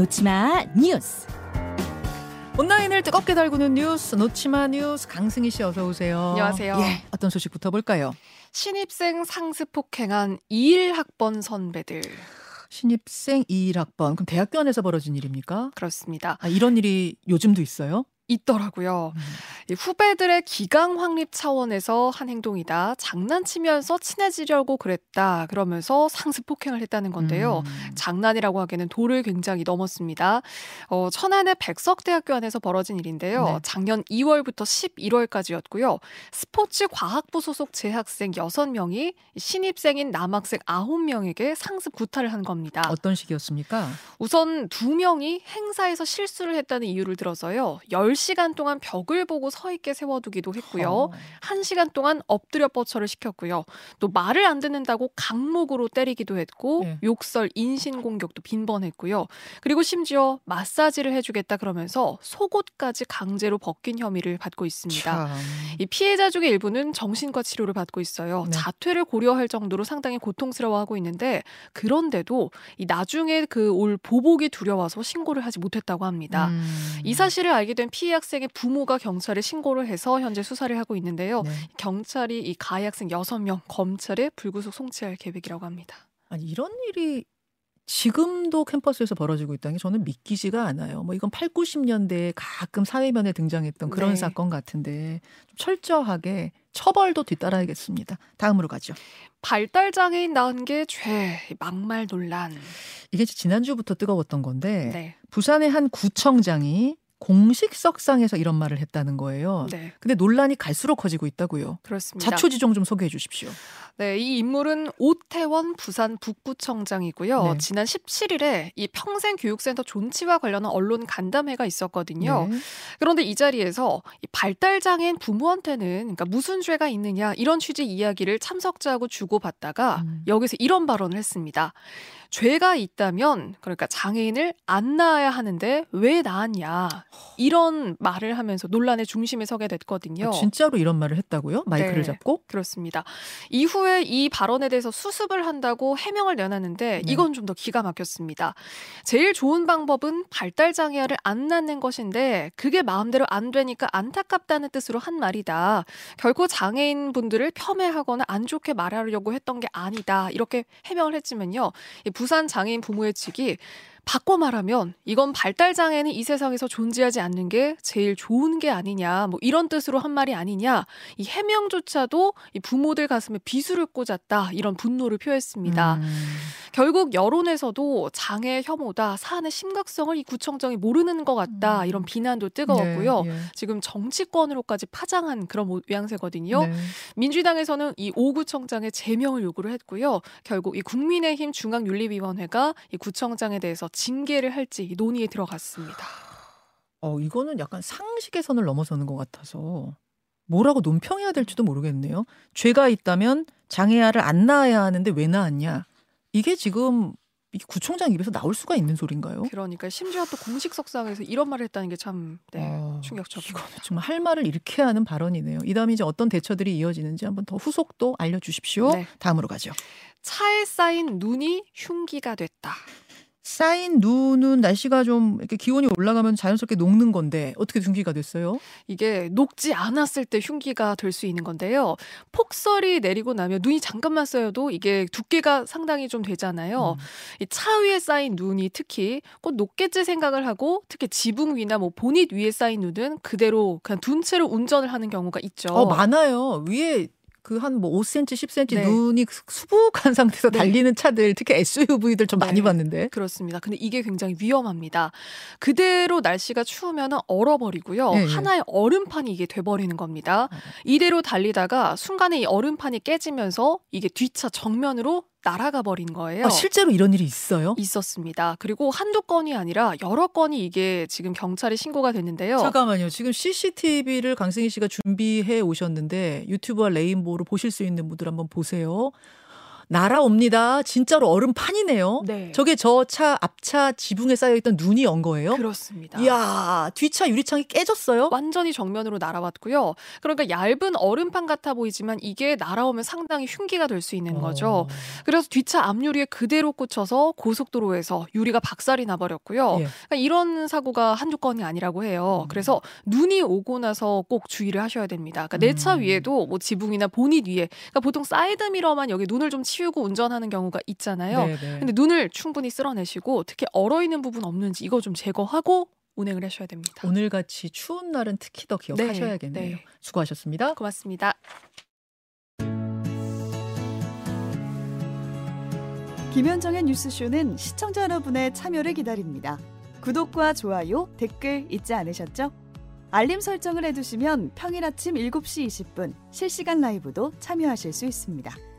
놓치마 뉴스. 온라인을 뜨겁게 달구는 뉴스 놓치마 뉴스 강승희 씨 어서 오세요. 안녕하세요. 예, 어떤 소식부터 볼까요? 신입생 상습 폭행한 21학번 선배들. 신입생 21학번. 그럼 대학교 안에서 벌어진 일입니까? 그렇습니다. 아, 이런 일이 요즘도 있어요? 있더라고요. 음. 이 후배들의 기강 확립 차원에서 한 행동이다. 장난치면서 친해지려고 그랬다. 그러면서 상습 폭행을 했다는 건데요. 음. 장난이라고 하기에는 도를 굉장히 넘었습니다. 어, 천안의 백석대학교 안에서 벌어진 일인데요. 네. 작년 2월부터 11월까지였고요. 스포츠 과학부 소속 재학생 6명이 신입생인 남학생 9명에게 상습 구타를 한 겁니다. 어떤 식이었습니까? 우선 두 명이 행사에서 실수를 했다는 이유를 들어서요. 10 시간 동안 벽을 보고 서 있게 세워두기도 했고요. 어. 한 시간 동안 엎드려 뻗쳐를 시켰고요. 또 말을 안 듣는다고 강목으로 때리기도 했고 예. 욕설, 인신 공격도 빈번했고요. 그리고 심지어 마사지를 해주겠다 그러면서 속옷까지 강제로 벗긴 혐의를 받고 있습니다. 참. 이 피해자 중의 일부는 정신과 치료를 받고 있어요. 네. 자퇴를 고려할 정도로 상당히 고통스러워하고 있는데 그런데도 이 나중에 그 올 보복이 두려워서 신고를 하지 못했다고 합니다. 음. 이 사실을 알게 된 피해 학생의 부모가 경찰에 신고를 해서 현재 수사를 하고 있는데요. 네. 경찰이 이 가해 학생 6명 검찰에 불구속 송치할 계획이라고 합니다. 아니 이런 일이 지금도 캠퍼스에서 벌어지고 있다는 게 저는 믿기지가 않아요. 뭐 이건 8, 90년대에 가끔 사회면에 등장했던 그런 네. 사건 같은데 좀 철저하게 처벌도 뒤따라야겠습니다. 다음으로 가죠. 발달 장애인 낳은 게 죄, 막말 논란. 이게 지난주부터 뜨거웠던 건데 네. 부산의 한 구청장이 공식석상에서 이런 말을 했다는 거예요. 네. 근데 논란이 갈수록 커지고 있다고요. 그렇습니다. 자초지종 좀 소개해 주십시오. 네, 이 인물은 오태원 부산 북구청장이고요. 네. 지난 17일에 이 평생교육센터 존치와 관련한 언론 간담회가 있었거든요. 네. 그런데 이 자리에서 이 발달장애인 부모한테는 그러니까 무슨 죄가 있느냐 이런 취지 이야기를 참석자하고 주고받다가 음. 여기서 이런 발언을 했습니다. 죄가 있다면 그러니까 장애인을 안 낳아야 하는데 왜 낳았냐 이런 말을 하면서 논란의 중심에 서게 됐거든요. 아, 진짜로 이런 말을 했다고요? 마이크를 네. 잡고? 그렇습니다. 이후에 이 발언에 대해서 수습을 한다고 해명을 내놨는데 네. 이건 좀 더 기가 막혔습니다. 제일 좋은 방법은 발달 장애아를 안 낳는 것인데 그게 마음대로 안 되니까 안타깝다는 뜻으로 한 말이다. 결코 장애인 분들을 폄훼하거나 안 좋게 말하려고 했던 게 아니다. 이렇게 해명을 했지만요. 이 부산 장애인 부모의 측이 바꿔 말하면 이건 발달 장애는 이 세상에서 존재하지 않는 게 제일 좋은 게 아니냐 뭐 이런 뜻으로 한 말이 아니냐 이 해명조차도 이 부모들 가슴에 비수를 꽂았다 이런 분노를 표했습니다. 음. 결국 여론에서도 장애 혐오다 사안의 심각성을 이 구청장이 모르는 것 같다 음. 이런 비난도 뜨거웠고요. 네, 예. 지금 정치권으로까지 파장한 그런 모양새거든요. 네. 민주당에서는 이 오 구청장의 제명을 요구를 했고요. 결국 이 국민의힘 중앙윤리위원회가 이 구청장에 대해서 징계를 할지 이 논의에 들어갔습니다. 어, 이거는 약간 상식의 선을 넘어서는 것 같아서 뭐라고 논평해야 될지도 모르겠네요. 죄가 있다면 장애아를 안 낳아야 하는데 왜 낳았냐? 이게 지금 이 구청장 입에서 나올 수가 있는 소린가요? 그러니까 심지어 또 공식 석상에서 이런 말을 했다는 게참 네, 어, 충격적이고. 정말 할 말을 잃게 하는 발언이네요. 이 다음에 이제 어떤 대처들이 이어지는지 한번 더 후속도 알려주십시오. 네. 다음으로 가죠. 차에 쌓인 눈이 흉기가 됐다. 쌓인 눈은 날씨가 좀 이렇게 기온이 올라가면 자연스럽게 녹는 건데 어떻게 흉기가 됐어요? 이게 녹지 않았을 때 흉기가 될 수 있는 건데요. 폭설이 내리고 나면 눈이 잠깐만 쌓여도 이게 두께가 상당히 좀 되잖아요. 음. 이차 위에 쌓인 눈이 특히 꼭 녹겠지 생각을 하고 특히 지붕 위나 뭐 보닛 위에 쌓인 눈은 그대로 그냥 둔 채로 운전을 하는 경우가 있죠. 어, 많아요. 위에 그 한 뭐 5cm, 10cm 네. 눈이 수북한 상태에서 네. 달리는 차들, 특히 SUV들 좀 많이 네. 봤는데. 그렇습니다. 근데 이게 굉장히 위험합니다. 그대로 날씨가 추우면 얼어버리고요. 예, 예. 하나의 얼음판이 이게 돼버리는 겁니다. 어. 이대로 달리다가 순간에 이 얼음판이 깨지면서 이게 뒤차 정면으로 날아가 버린 거예요. 아, 실제로 이런 일이 있어요? 있었습니다. 그리고 한두 건이 아니라 여러 건이 이게 지금 경찰에 신고가 됐는데요. 잠깐만요. 지금 CCTV를 강승희 씨가 준비해 오셨는데 유튜브와 레인보우를 보실 수 있는 분들 한번 보세요. 날아옵니다. 진짜로 얼음 판이네요. 네. 저게 저 차 앞차 지붕에 쌓여있던 눈이 온 거예요? 그렇습니다. 이야, 뒤차 유리창이 깨졌어요? 완전히 정면으로 날아왔고요. 그러니까 얇은 얼음판 같아 보이지만 이게 날아오면 상당히 흉기가 될 수 있는 거죠. 어. 그래서 뒷차 앞유리에 그대로 꽂혀서 고속도로에서 유리가 박살이 나버렸고요. 예. 그러니까 이런 사고가 한두 건이 아니라고 해요. 음. 그래서 눈이 오고 나서 꼭 주의를 하셔야 됩니다. 그러니까 내차 음. 위에도 뭐 지붕이나 보닛 위에 그러니까 보통 사이드 미러만 여기 눈을 좀 치우고 운전하는 경우가 있잖아요. 네, 네. 근데 눈을 충분히 쓸어내시고 특히 얼어 있는 부분 없는지 이거 좀 제거하고 운행을 하셔야 됩니다. 오늘같이 추운 날은 특히 더 기억하셔야겠네요. 네. 수고하셨습니다. 고맙습니다. 김현정의 뉴스쇼는 시청자 여러분의 참여를 기다립니다. 구독과 좋아요, 댓글 잊지 않으셨죠? 알림 설정을 해두시면 평일 아침 7시 20분 실시간 라이브도 참여하실 수 있습니다.